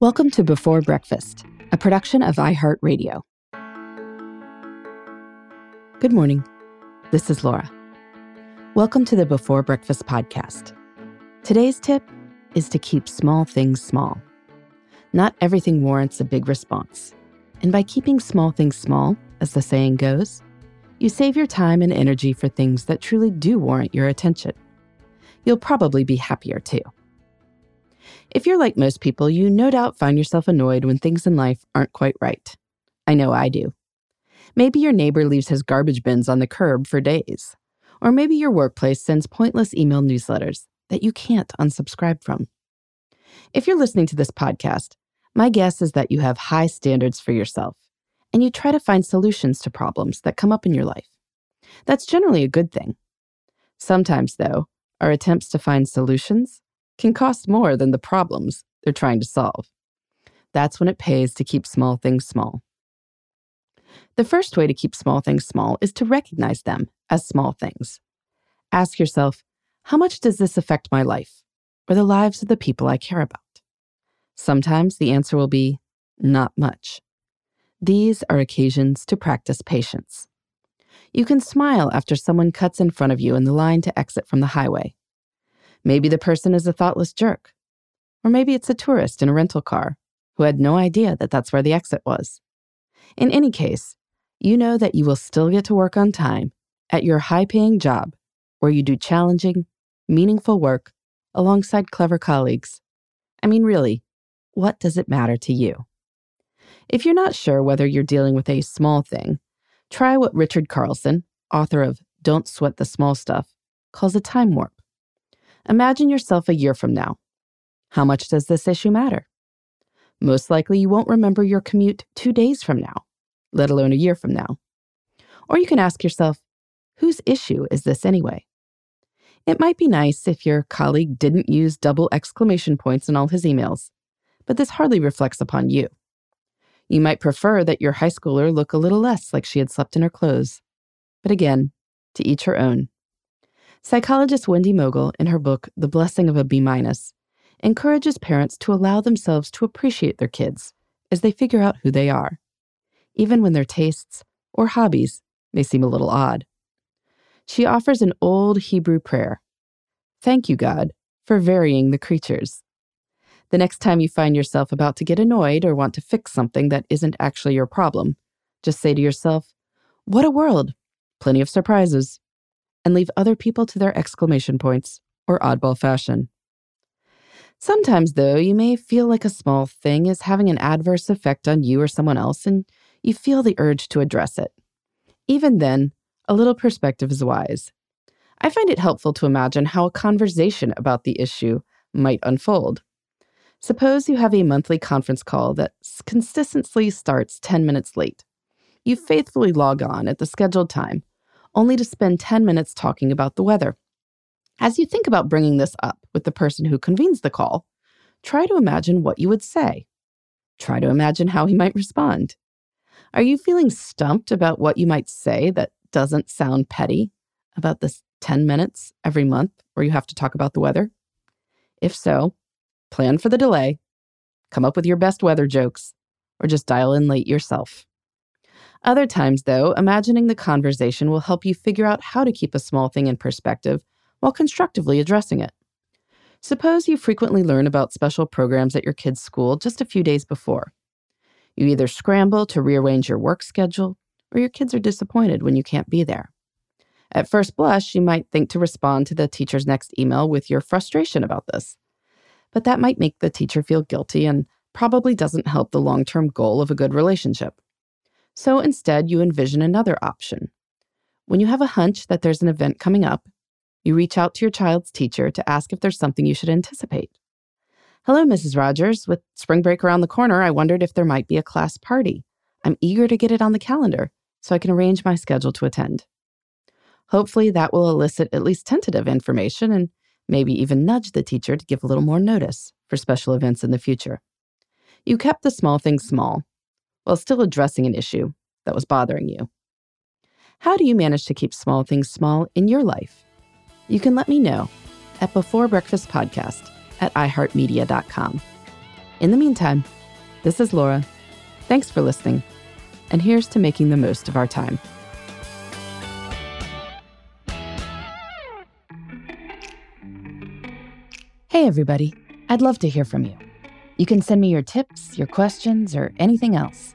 Welcome to Before Breakfast, a production of iHeartRadio. Good morning. This is Laura. Welcome to the Before Breakfast podcast. Today's tip is to keep small things small. Not everything warrants a big response. And by keeping small things small, as the saying goes, you save your time and energy for things that truly do warrant your attention. You'll probably be happier too. If you're like most people, you no doubt find yourself annoyed when things in life aren't quite right. I know I do. Maybe your neighbor leaves his garbage bins on the curb for days. Or maybe your workplace sends pointless email newsletters that you can't unsubscribe from. If you're listening to this podcast, my guess is that you have high standards for yourself and you try to find solutions to problems that come up in your life. That's generally a good thing. Sometimes, though, our attempts to find solutions can cost more than the problems they're trying to solve. That's when it pays to keep small things small. The first way to keep small things small is to recognize them as small things. Ask yourself, how much does this affect my life or the lives of the people I care about? Sometimes the answer will be not much. These are occasions to practice patience. You can smile after someone cuts in front of you in the line to exit from the highway. Maybe the person is a thoughtless jerk. Or maybe it's a tourist in a rental car who had no idea that that's where the exit was. In any case, you know that you will still get to work on time at your high paying job where you do challenging, meaningful work alongside clever colleagues. I mean, really, what does it matter to you? If you're not sure whether you're dealing with a small thing, try what Richard Carlson, author of Don't Sweat the Small Stuff, calls a time warp. Imagine yourself a year from now. How much does this issue matter? Most likely, you won't remember your commute two days from now, let alone a year from now. Or you can ask yourself, whose issue is this anyway? It might be nice if your colleague didn't use double exclamation points in all his emails, but this hardly reflects upon you. You might prefer that your high schooler look a little less like she had slept in her clothes. But again, to each her own. Psychologist Wendy Mogel, in her book, The Blessing of a B minus, encourages parents to allow themselves to appreciate their kids as they figure out who they are, even when their tastes or hobbies may seem a little odd. She offers an old Hebrew prayer Thank you, God, for varying the creatures. The next time you find yourself about to get annoyed or want to fix something that isn't actually your problem, just say to yourself, What a world! Plenty of surprises and leave other people to their exclamation points or oddball fashion. Sometimes, though, you may feel like a small thing is having an adverse effect on you or someone else, and you feel the urge to address it. Even then, a little perspective is wise. I find it helpful to imagine how a conversation about the issue might unfold. Suppose you have a monthly conference call that consistently starts 10 minutes late. You faithfully log on at the scheduled time only to spend 10 minutes talking about the weather. As you think about bringing this up with the person who convenes the call, try to imagine what you would say. Try to imagine how he might respond. Are you feeling stumped about what you might say that doesn't sound petty about this 10 minutes every month where you have to talk about the weather? If so, plan for the delay, come up with your best weather jokes, or just dial in late yourself. Other times, though, imagining the conversation will help you figure out how to keep a small thing in perspective while constructively addressing it. Suppose you frequently learn about special programs at your kid's school just a few days before. You either scramble to rearrange your work schedule, or your kids are disappointed when you can't be there. At first blush, you might think to respond to the teacher's next email with your frustration about this. But that might make the teacher feel guilty and probably doesn't help the long term goal of a good relationship. So instead, you envision another option. When you have a hunch that there's an event coming up, you reach out to your child's teacher to ask if there's something you should anticipate. Hello, Mrs. Rogers. With spring break around the corner, I wondered if there might be a class party. I'm eager to get it on the calendar so I can arrange my schedule to attend. Hopefully, that will elicit at least tentative information and maybe even nudge the teacher to give a little more notice for special events in the future. You kept the small things small while still addressing an issue that was bothering you. How do you manage to keep small things small in your life? You can let me know at Before Breakfast Podcast at iHeartMedia.com. In the meantime, this is Laura. Thanks for listening, and here's to making the most of our time. Hey, everybody. I'd love to hear from you. You can send me your tips, your questions, or anything else.